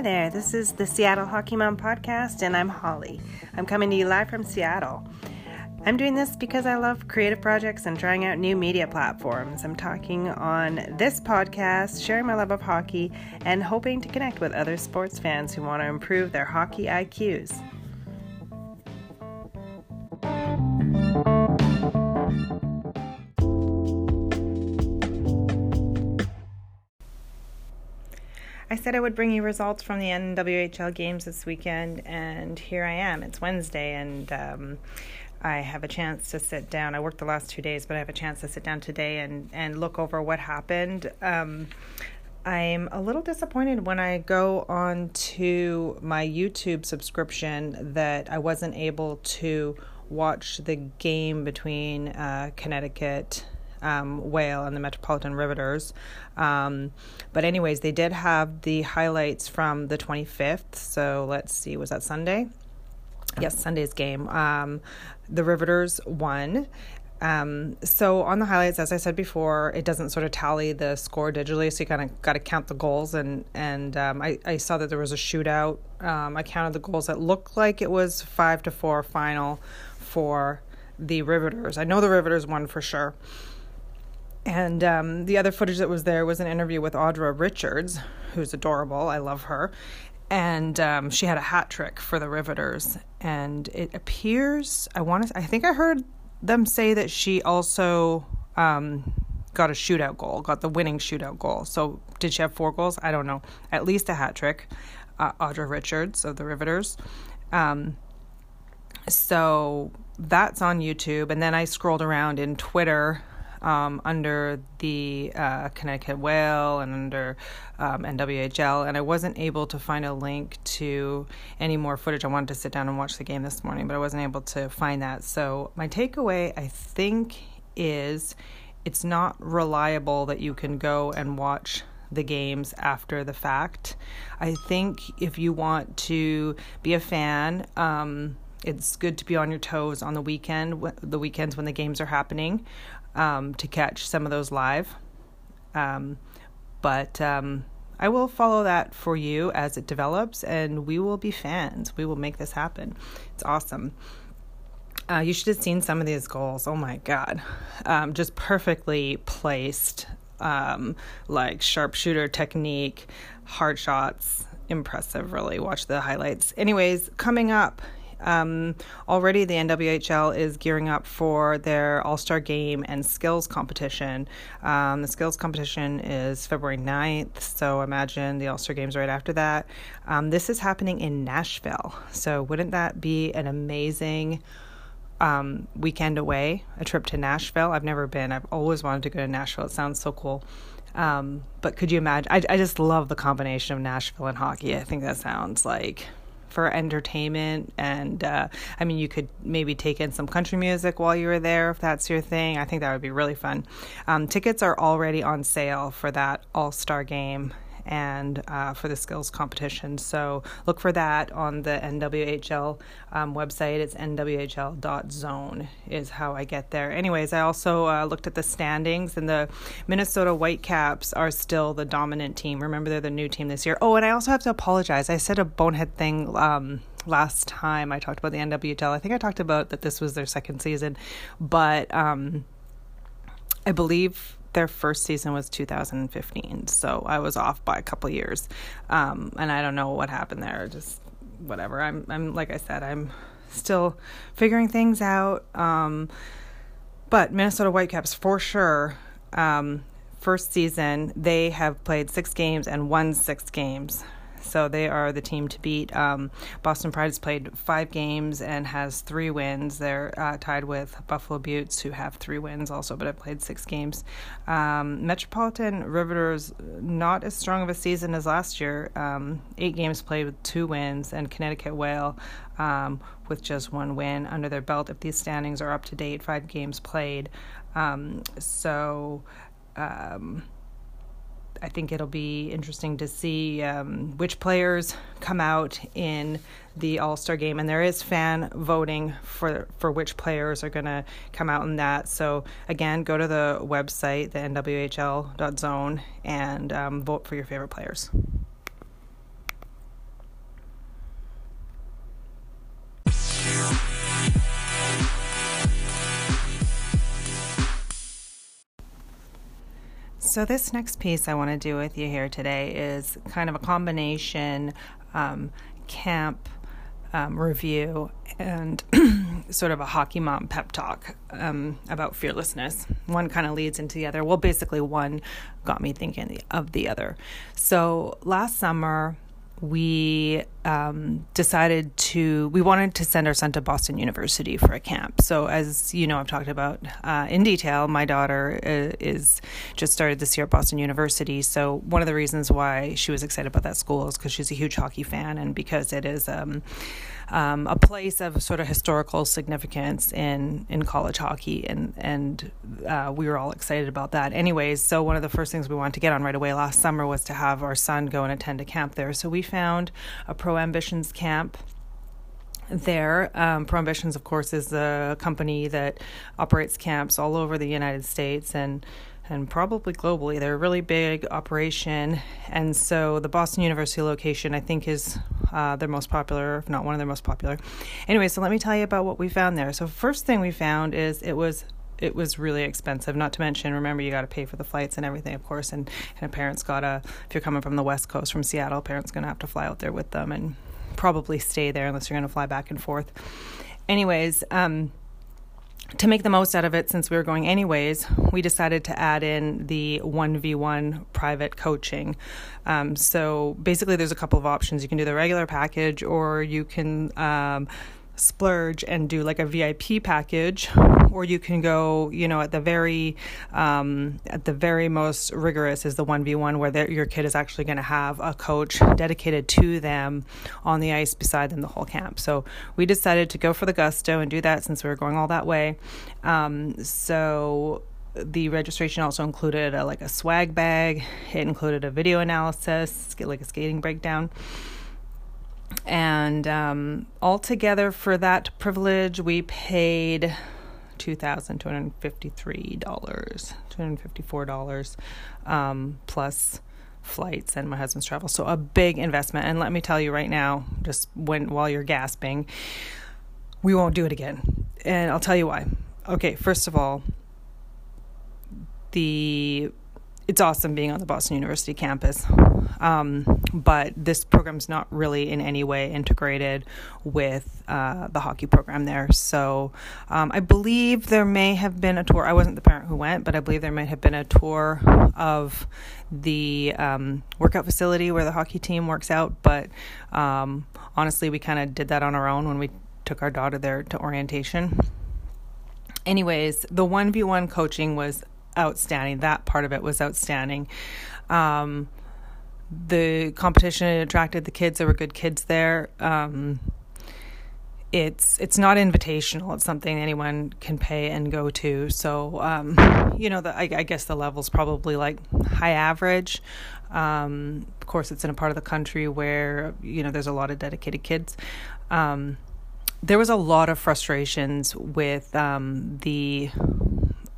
Hi there, this is the Seattle Hockey Mom podcast, and I'm Holly. I'm coming to you live from Seattle. I'm doing this because I love creative projects and trying out new media platforms. I'm talking on this podcast, sharing my love of hockey, and hoping to connect with other sports fans who want to improve their hockey IQs. I said I would bring you results from the NWHL games this weekend, and here I am. It's Wednesday, and um, I have a chance to sit down. I worked the last two days, but I have a chance to sit down today and, and look over what happened. Um, I'm a little disappointed when I go on to my YouTube subscription that I wasn't able to watch the game between uh, Connecticut um, Whale and the Metropolitan Riveters. Um, but, anyways, they did have the highlights from the 25th. So, let's see, was that Sunday? Yes, Sunday's game. Um, the Riveters won. Um, so on the highlights, as I said before, it doesn't sort of tally the score digitally, so you kind of got to count the goals. And and um, I I saw that there was a shootout. Um, I counted the goals. It looked like it was five to four final for the Riveters. I know the Riveters won for sure. And um, the other footage that was there was an interview with Audra Richards, who's adorable. I love her. And um, she had a hat trick for the Riveters. And it appears, I want to, I think I heard them say that she also um, got a shootout goal, got the winning shootout goal. So did she have four goals? I don't know. At least a hat trick. Uh, Audra Richards of the Riveters. Um, so that's on YouTube. And then I scrolled around in Twitter um, under the uh, Connecticut Whale and under um, NWHL, and I wasn't able to find a link to any more footage. I wanted to sit down and watch the game this morning, but I wasn't able to find that. So, my takeaway, I think, is it's not reliable that you can go and watch the games after the fact. I think if you want to be a fan, um, it's good to be on your toes on the weekend, the weekends when the games are happening um, to catch some of those live. Um, but um, I will follow that for you as it develops, and we will be fans. We will make this happen. It's awesome. Uh, you should have seen some of these goals. Oh my God. Um, just perfectly placed, um, like sharpshooter technique, hard shots. Impressive, really. Watch the highlights. Anyways, coming up um, already, the NWHL is gearing up for their All Star game and skills competition. Um, the skills competition is February 9th, so imagine the All Star games right after that. Um, this is happening in Nashville, so wouldn't that be an amazing? Um, weekend away, a trip to Nashville. I've never been. I've always wanted to go to Nashville. It sounds so cool. Um, but could you imagine? I, I just love the combination of Nashville and hockey. I think that sounds like for entertainment. And uh, I mean, you could maybe take in some country music while you were there if that's your thing. I think that would be really fun. Um, tickets are already on sale for that All Star game and uh, for the skills competition. So look for that on the NWHL um, website. It's nwhl.zone is how I get there. Anyways, I also uh, looked at the standings, and the Minnesota Whitecaps are still the dominant team. Remember, they're the new team this year. Oh, and I also have to apologize. I said a bonehead thing. Um, last time I talked about the NWHL, I think I talked about that this was their second season, but um, I believe their first season was 2015, so I was off by a couple years, um, and I don't know what happened there. Just whatever. I'm, I'm like I said, I'm still figuring things out. Um, but Minnesota Whitecaps for sure. Um, first season, they have played six games and won six games. So they are the team to beat. Um, Boston Pride has played five games and has three wins. They're uh, tied with Buffalo Beauts, who have three wins also, but have played six games. Um, Metropolitan Riveters, not as strong of a season as last year. Um, eight games played with two wins, and Connecticut Whale um, with just one win under their belt. If these standings are up to date, five games played. Um, so. Um, I think it'll be interesting to see um, which players come out in the All Star game, and there is fan voting for for which players are going to come out in that. So again, go to the website, the NWHL.zone, and um, vote for your favorite players. So, this next piece I want to do with you here today is kind of a combination um, camp um, review and sort of a hockey mom pep talk um, about fearlessness. One kind of leads into the other. Well, basically, one got me thinking of the other. So, last summer, we um, decided to we wanted to send our son to boston university for a camp so as you know i've talked about uh, in detail my daughter uh, is just started this year at boston university so one of the reasons why she was excited about that school is because she's a huge hockey fan and because it is um, um, a place of sort of historical significance in in college hockey, and and uh, we were all excited about that. Anyways, so one of the first things we wanted to get on right away last summer was to have our son go and attend a camp there. So we found a Pro Ambitions camp there. Um, Pro Ambitions, of course, is a company that operates camps all over the United States and and probably globally. They're a really big operation, and so the Boston University location, I think, is uh, their most popular, if not one of their most popular. Anyway, so let me tell you about what we found there. So first thing we found is it was it was really expensive. Not to mention, remember you got to pay for the flights and everything, of course. And and a parent's got to, if you're coming from the West Coast, from Seattle, parents to have to fly out there with them and probably stay there unless you're to fly back and forth. Anyways, um, to make the most out of it, since we were going anyways, we decided to add in the 1v1 private coaching. Um, so basically, there's a couple of options. You can do the regular package, or you can. Um, splurge and do like a VIP package, or you can go, you know, at the very um, at the very most rigorous is the one v one where your kid is actually going to have a coach dedicated to them on the ice beside them the whole camp. So we decided to go for the gusto and do that since we were going all that way. Um, so the registration also included a, like a swag bag. It included a video analysis, like a skating breakdown. And um, altogether for that privilege, we paid $2,253, $254 um, plus flights and my husband's travel. So a big investment. And let me tell you right now, just when while you're gasping, we won't do it again. And I'll tell you why. Okay, first of all, the it's awesome being on the Boston University campus. Um, but this program's not really in any way integrated with uh, the hockey program there. So um, I believe there may have been a tour. I wasn't the parent who went, but I believe there might have been a tour of the um, workout facility where the hockey team works out. But um, honestly, we kind of did that on our own when we took our daughter there to orientation. Anyways, the 1v1 coaching was outstanding. That part of it was outstanding. Um, the competition attracted the kids. There were good kids there. Um, it's it's not invitational. It's something anyone can pay and go to. So um, you know, the, I, I, guess the level's probably like high average. Um, of course, it's in a part of the country where you know there's a lot of dedicated kids. Um, there was a lot of frustrations with um, the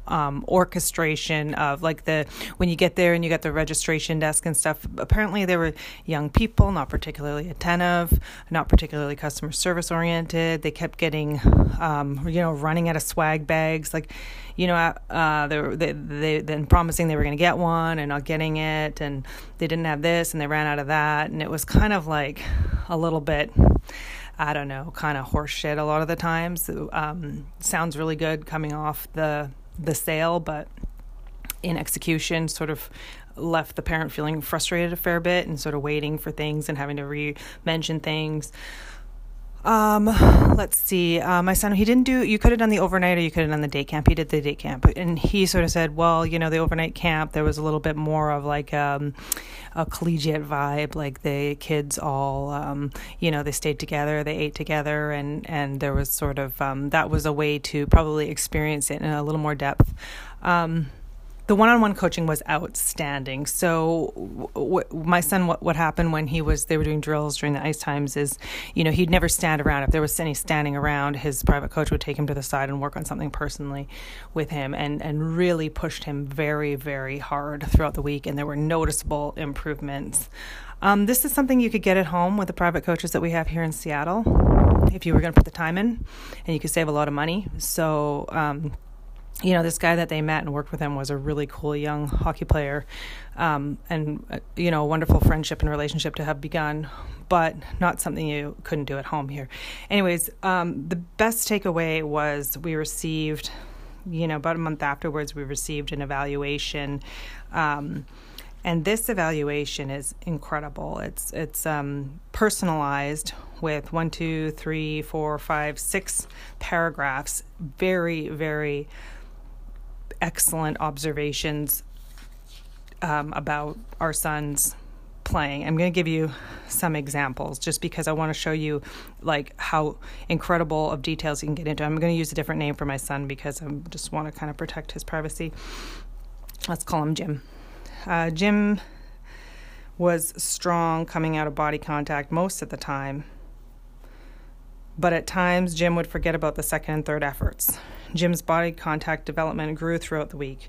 um, orchestration of like the when you get there and you get the registration desk and stuff. Apparently, there were young people, not particularly attentive, not particularly customer service oriented. They kept getting, um, you know, running out of swag bags, like, you know, uh, they were they, they then promising they were going to get one and not getting it, and they didn't have this and they ran out of that, and it was kind of like a little bit. I don't know, kind of horseshit a lot of the times. Um, sounds really good coming off the the sale, but in execution, sort of left the parent feeling frustrated a fair bit and sort of waiting for things and having to re mention things. Um, let's see. Uh, my son, he didn't do. You could have done the overnight, or you could have done the day camp. He did the day camp, and he sort of said, "Well, you know, the overnight camp, there was a little bit more of like um, a collegiate vibe. Like the kids all, um, you know, they stayed together, they ate together, and and there was sort of um, that was a way to probably experience it in a little more depth." The one-on-one coaching was outstanding. So w- w- my son, what, what happened when he was they were doing drills during the ice times is, you know, he'd never stand around. If there was any standing around, his private coach would take him to the side and work on something personally with him, and and really pushed him very very hard throughout the week. And there were noticeable improvements. Um, this is something you could get at home with the private coaches that we have here in Seattle, if you were going to put the time in, and you could save a lot of money. So. Um, you know, this guy that they met and worked with him was a really cool young hockey player, um, and uh, you know, a wonderful friendship and relationship to have begun, but not something you couldn't do at home here. Anyways, um, the best takeaway was we received, you know, about a month afterwards, we received an evaluation. Um, and this evaluation is incredible. It's it's um, personalized with one, two, three, four, five, six paragraphs. Very, very excellent observations um, about our son's playing. I'm going to give you some examples just because I want to show you like how incredible of details you can get into. I'm going to use a different name for my son because I just want to kind of protect his privacy. Let's call him Jim. Uh, Jim was strong coming out of body contact most of the time, but at times Jim would forget about the second and third efforts. Jim's body contact development grew throughout the week.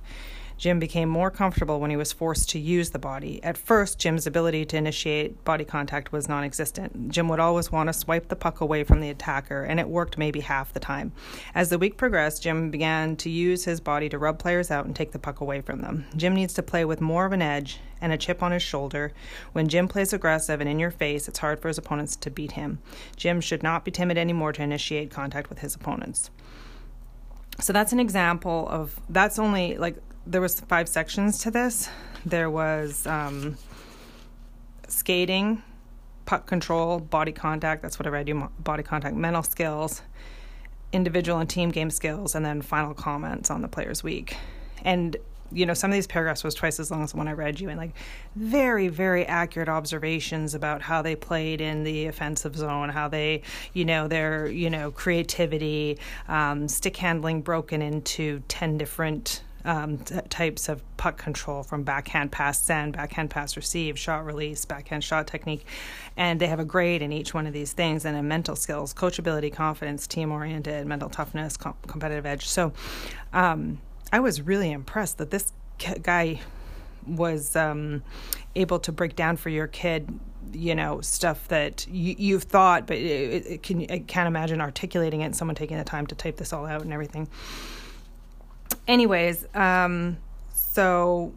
Jim became more comfortable when he was forced to use the body. At first, Jim's ability to initiate body contact was non existent. Jim would always want to swipe the puck away from the attacker, and it worked maybe half the time. As the week progressed, Jim began to use his body to rub players out and take the puck away from them. Jim needs to play with more of an edge and a chip on his shoulder. When Jim plays aggressive and in your face, it's hard for his opponents to beat him. Jim should not be timid anymore to initiate contact with his opponents so that's an example of that's only like there was five sections to this. There was um, skating puck control body contact that's what i do body contact mental skills individual and team game skills and then final comments on the player's week. And you know, some of these paragraphs was twice as long as the one I read you, and like very, very accurate observations about how they played in the offensive zone, how they, you know, their, you know, creativity, um, stick handling broken into 10 different um, t- types of puck control from backhand pass send, backhand pass receive, shot release, backhand shot technique. And they have a grade in each one of these things and a mental skills, coachability, confidence, team oriented, mental toughness, com- competitive edge. So, um, I was really impressed that this guy was um, able to break down for your kid you know stuff that you, you've thought but it, it can I can't imagine articulating it and someone taking the time to type this all out and everything. Anyways um, so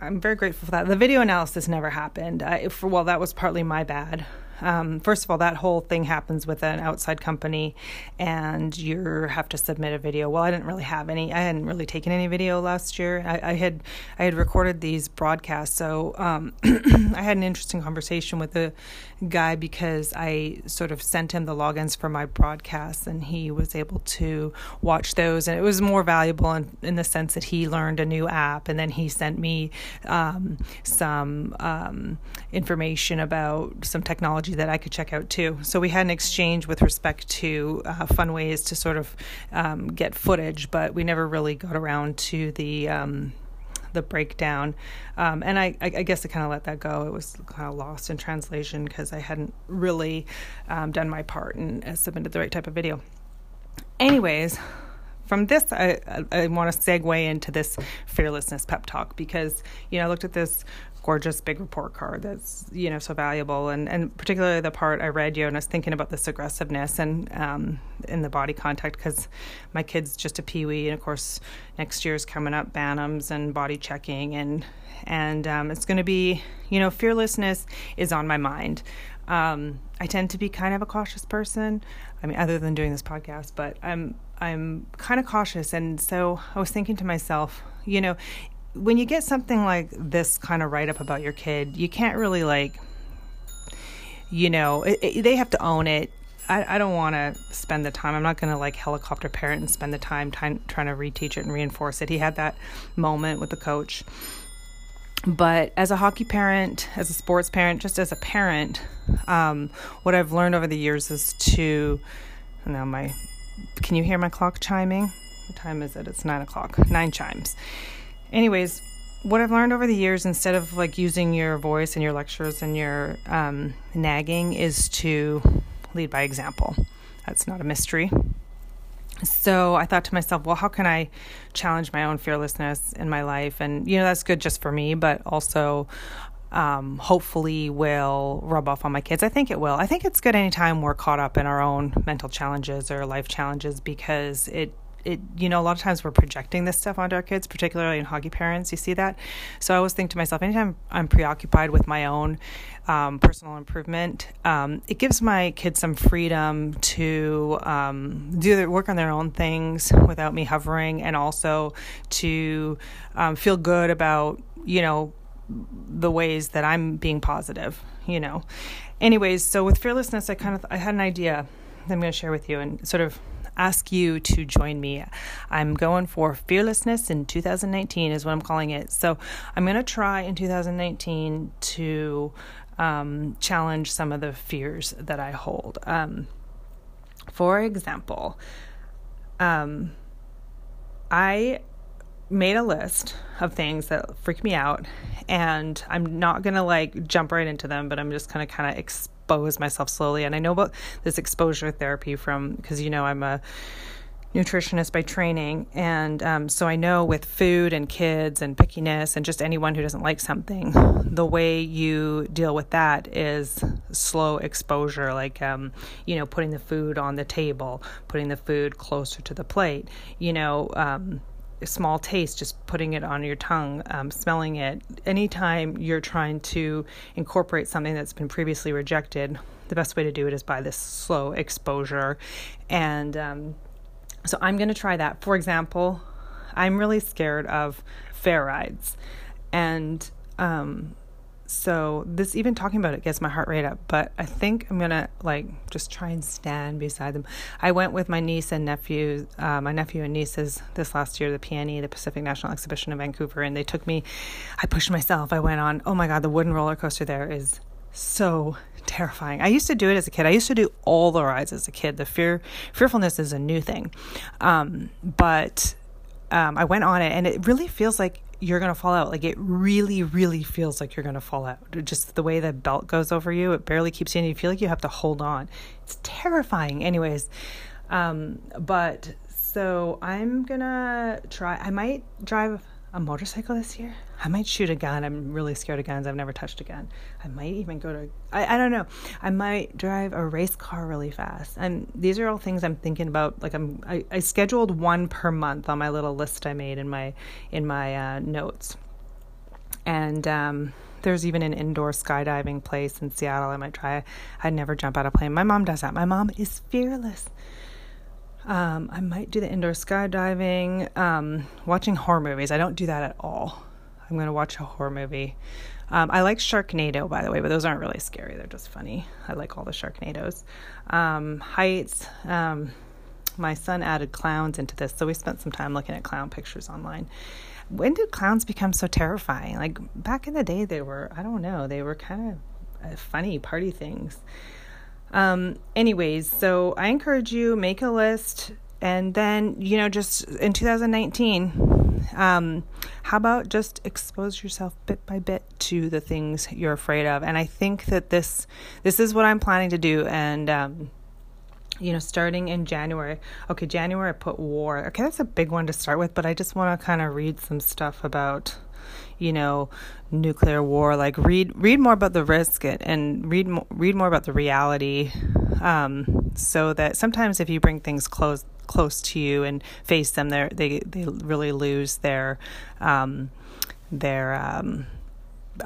i'm very grateful for that. The video analysis never happened. I, for well that was partly my bad um, first of all, that whole thing happens with an outside company, and you have to submit a video. Well, I didn't really have any. I hadn't really taken any video last year. I, I had I had recorded these broadcasts, so um, I had an interesting conversation with a guy because I sort of sent him the logins for my broadcasts, and he was able to watch those, and it was more valuable in, in the sense that he learned a new app, and then he sent me um, some um, information about some technology technology that I could check out too. So we had an exchange with respect to uh, fun ways to sort of um, get footage, but we never really got around to the. Um, the breakdown, um, and I, I, guess I kind of let that go. It was kind of lost in translation because I hadn't really um, done my part and uh, submitted the right type of video. Anyways, from this, I, I, I want to segue into this fearlessness pep talk because, you know, I looked at this gorgeous big report card that's you know so valuable and and particularly the part I read you and I was thinking about this aggressiveness and um, in the body contact because my kid's just a peewee and of course next year's coming up Bantams and body checking and and um, it's going to be you know fearlessness is on my mind. Um, I tend to be kind of a cautious person. I mean, other than doing this podcast, but I'm I'm kind of cautious, and so I was thinking to myself, you know, when you get something like this kind of write up about your kid, you can't really like, you know, it, it, they have to own it. I, I don't want to spend the time. I'm not going to like helicopter parent and spend the time trying to reteach it and reinforce it. He had that moment with the coach. But as a hockey parent, as a sports parent, just as a parent, um, what I've learned over the years is to. Now my, can you hear my clock chiming? What time is it? It's nine o'clock. Nine chimes anyways, what I've learned over the years, instead of like using your voice and your lectures and your um, nagging, is to lead by example. That's not a mystery. So I thought to myself, well, how can I challenge my own fearlessness in my life? And, you know, that's good just for me, but also um, hopefully will rub off on my kids. I think it will. I think it's good anytime we're caught up in our own mental challenges or life challenges because it it you know a lot of times we're projecting this stuff onto our kids particularly in hockey parents you see that. So i always think to myself anytime i'm preoccupied with my own um, personal improvement um, it gives my kids some freedom to um, do their work on their own things without me hovering and also to um, feel good about you know the ways that i'm being positive you know. Anyways so with fearlessness i kind of i had an idea that i'm going to share with you and sort of ask you to join me. I'm going for fearlessness in 2019 is what I'm calling it. So I'm going to try in 2019 to um, challenge some of the fears that I hold. Um, for example, um, I made a list of things that freak me out and i'm not gonna like jump right into them but i'm just gonna kind of expose myself slowly. And i know about this exposure therapy from because you know i'm a nutritionist by training. And um, so i know with food and kids and pickiness and just anyone who doesn't like something the way you deal with that is slow exposure. Like um, you know putting the food on the table putting the food closer to the plate you know um, small taste, just putting it on your tongue, um, smelling it. Anytime you're trying to incorporate something that's been previously rejected, the best way to do it is by this slow exposure. And um, so I'm going to try that. For example, I'm really scared of fair rides. And um, so this even talking about it gets my heart rate up but i think i'm gonna like just try and stand beside them. I went with my niece and nephew uh, my nephew and nieces this last year the PNE the pacific national exhibition in vancouver and they took me i pushed myself. I went on oh my god the wooden roller coaster there is so terrifying. I used to do it as a kid. I used to do all the rides as a kid. The fear fearfulness is a new thing. Um, but um, I went on it, and it really feels like you're going to fall out. Like it really, really feels like you're going to fall out. Just the way the belt goes over you, it barely keeps you in. You feel like you have to hold on. It's terrifying. Anyways, um, but so I'm going to try, I might drive a motorcycle this year. I might shoot a gun. I'm really scared of guns. I've never touched a gun. I might even go to I, I don't know. I might drive a race car really fast. And these are all things I'm thinking about. Like I'm I, I scheduled one per month on my little list I made in my in my uh, notes. And um, there's even an indoor skydiving place in Seattle. I might try. I'd never jump out of a plane. My mom does that. My mom is fearless. Um, I might do the indoor skydiving, um, watching horror movies. I don't do that at all. I'm going to watch a horror movie. Um, I like Sharknado, by the way, but those aren't really scary. They're just funny. I like all the Sharknados. Um, heights. Um, my son added clowns into this, so we spent some time looking at clown pictures online. When did clowns become so terrifying? Like back in the day, they were, I don't know, they were kind of uh, funny party things. Um, anyways, so I encourage you make a list, and then you know, just in 2019, um, how about just expose yourself bit by bit to the things you're afraid of? And I think that this this is what I'm planning to do, and um, you know, starting in January. Okay, January I put war. Okay, that's a big one to start with, but I just want to kind of read some stuff about you know nuclear war like read read more about the risk and read read more about the reality um, so that sometimes if you bring things close close to you and face them they they they really lose their um, their um,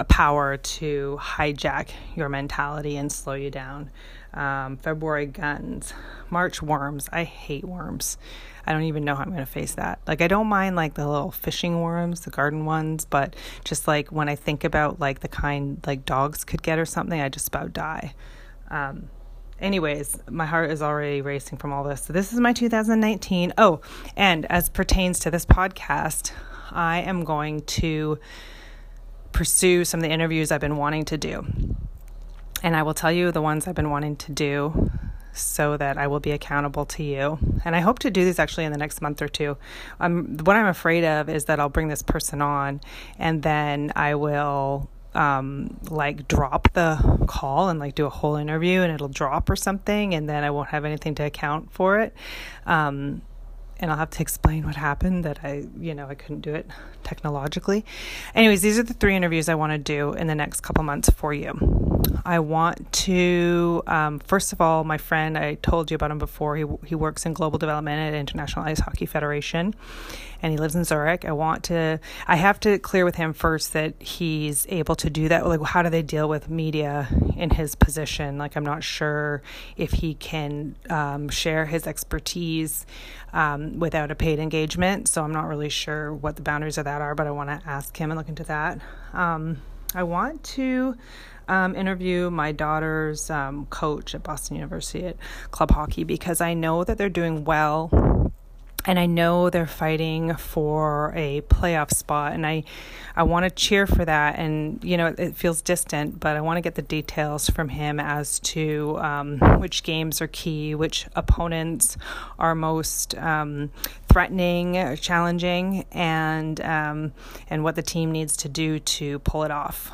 power to hijack your mentality and slow you down um, February guns, March worms. I hate worms. I don't even know how I'm going to face that. Like, I don't mind like the little fishing worms, the garden ones, but just like when I think about like the kind like dogs could get or something, I just about die. Um, anyways, my heart is already racing from all this. So, this is my 2019. Oh, and as pertains to this podcast, I am going to pursue some of the interviews I've been wanting to do. And I will tell you the ones I've been wanting to do so that I will be accountable to you. And I hope to do these actually in the next month or two. Um, what I'm afraid of is that I'll bring this person on and then I will um, like drop the call and like do a whole interview and it'll drop or something and then I won't have anything to account for it. Um, and I'll have to explain what happened that I, you know, I couldn't do it technologically. Anyways, these are the three interviews I want to do in the next couple months for you. I want to, um, first of all, my friend, I told you about him before. He, he works in global development at International Ice Hockey Federation and he lives in Zurich. I want to, I have to clear with him first that he's able to do that. Like, how do they deal with media in his position? Like, I'm not sure if he can um, share his expertise um, without a paid engagement. So I'm not really sure what the boundaries of that are, but I want to ask him and look into that. Um, I want to um, interview my daughter's um, coach at Boston University at club hockey because I know that they're doing well and I know they're fighting for a playoff spot, and I, I want to cheer for that. And you know, it feels distant, but I want to get the details from him as to um, which games are key, which opponents are most um, threatening, challenging, and um, and what the team needs to do to pull it off.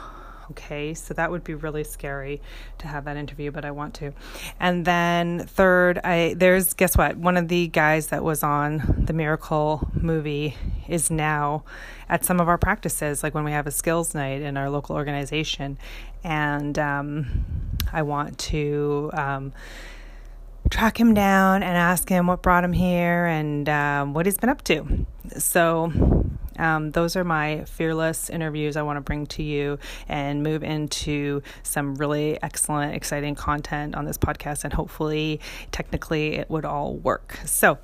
Okay, so that would be really scary to have that interview, but I want to. And then third, I there's guess what? One of the guys that was on the Miracle movie is now at some of our practices, like when we have a skills night in our local organization, and um, I want to. Um, track him down and ask him what brought him here and um, what he's been up to. So um, those are my fearless interviews I want to bring to you and move into some really excellent, exciting content on this podcast. And hopefully, technically, it would all work. So,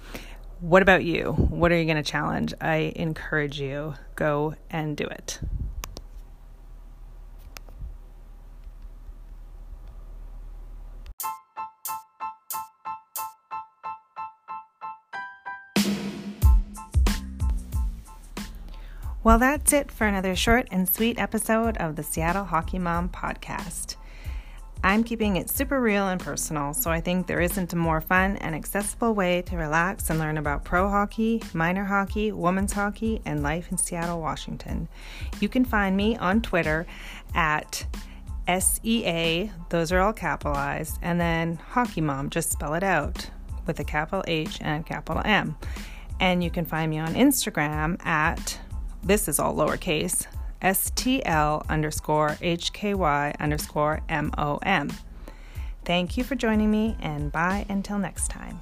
what about you? What are you going to challenge? I encourage you, go and do it. Well, that's it for another short and sweet episode of the Seattle Hockey Mom podcast. I'm keeping it super real and personal, so I think there isn't a more fun and accessible way to relax and learn about pro hockey, minor hockey, women's hockey, and life in Seattle, Washington. You can find me on Twitter at SEA, those are all capitalized, and then Hockey Mom, just spell it out with a capital H and capital M. And you can find me on Instagram at this is all lowercase, STL underscore HKY underscore MOM. Thank you for joining me, and bye until next time.